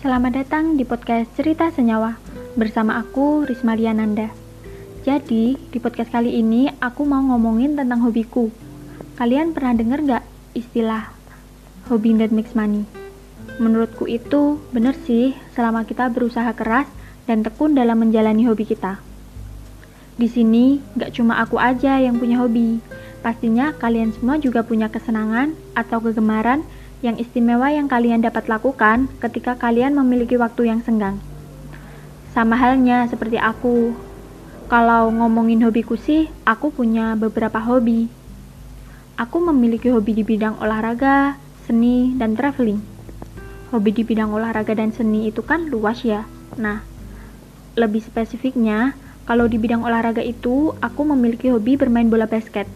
Selamat datang di podcast Cerita Senyawa bersama aku Risma Liananda. Jadi, di podcast kali ini aku mau ngomongin tentang hobiku. Kalian pernah dengar gak istilah hobby that makes money? Menurutku itu bener sih selama kita berusaha keras dan tekun dalam menjalani hobi kita. Di sini gak cuma aku aja yang punya hobi, pastinya kalian semua juga punya kesenangan atau kegemaran yang istimewa yang kalian dapat lakukan ketika kalian memiliki waktu yang senggang. Sama halnya seperti aku. Kalau ngomongin hobiku sih, aku punya beberapa hobi. Aku memiliki hobi di bidang olahraga, seni, dan traveling. Hobi di bidang olahraga dan seni itu kan luas ya. Nah, lebih spesifiknya, kalau di bidang olahraga itu, aku memiliki hobi bermain bola basket.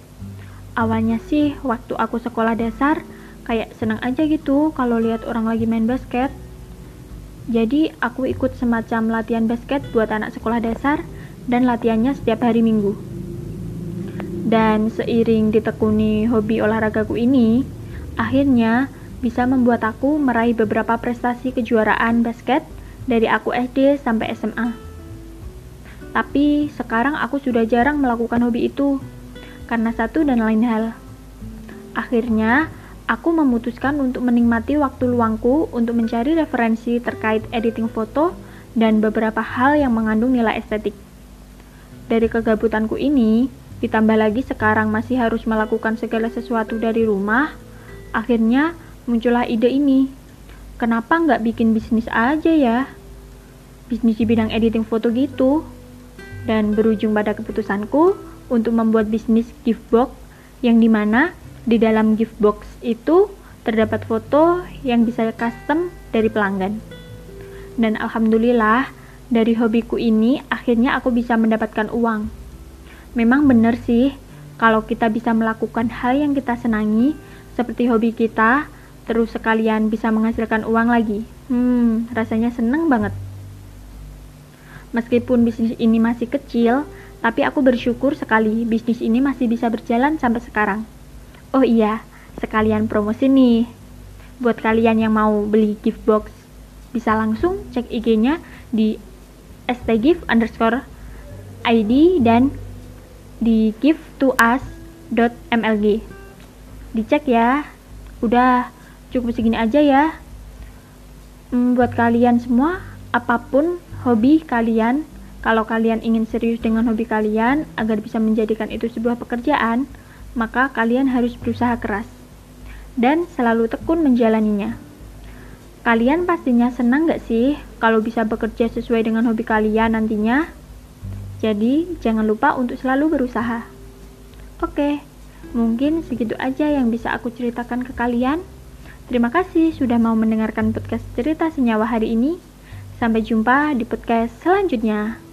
Awalnya sih, waktu aku sekolah dasar, kayak senang aja gitu kalau lihat orang lagi main basket. Jadi aku ikut semacam latihan basket buat anak sekolah dasar dan latihannya setiap hari minggu. Dan seiring ditekuni hobi olahragaku ini, akhirnya bisa membuat aku meraih beberapa prestasi kejuaraan basket dari aku SD sampai SMA. Tapi sekarang aku sudah jarang melakukan hobi itu karena satu dan lain hal. Akhirnya, Aku memutuskan untuk menikmati waktu luangku untuk mencari referensi terkait editing foto dan beberapa hal yang mengandung nilai estetik. Dari kegabutanku ini, ditambah lagi sekarang masih harus melakukan segala sesuatu dari rumah, akhirnya muncullah ide ini. Kenapa nggak bikin bisnis aja ya? Bisnis di bidang editing foto gitu. Dan berujung pada keputusanku untuk membuat bisnis gift box yang di mana di dalam gift box itu terdapat foto yang bisa custom dari pelanggan. Dan alhamdulillah, dari hobiku ini akhirnya aku bisa mendapatkan uang. Memang benar sih, kalau kita bisa melakukan hal yang kita senangi, seperti hobi kita, terus sekalian bisa menghasilkan uang lagi. Hmm, rasanya seneng banget. Meskipun bisnis ini masih kecil, tapi aku bersyukur sekali bisnis ini masih bisa berjalan sampai sekarang. Oh iya, sekalian promosi nih. Buat kalian yang mau beli gift box, bisa langsung cek IG-nya di stgift underscore ID dan di give to us.mlg. Dicek ya. Udah, cukup segini aja ya. Hmm, buat kalian semua, apa pun hobi kalian, kalau kalian ingin serius dengan hobi kalian agar bisa menjadikan itu sebuah pekerjaan, maka kalian harus berusaha keras dan selalu tekun menjalaninya. Kalian pastinya senang gak sih kalau bisa bekerja sesuai dengan hobi kalian nantinya? Jadi, jangan lupa untuk selalu berusaha. Oke, mungkin segitu aja yang bisa aku ceritakan ke kalian. Terima kasih sudah mau mendengarkan podcast cerita senyawa hari ini. Sampai jumpa di podcast selanjutnya.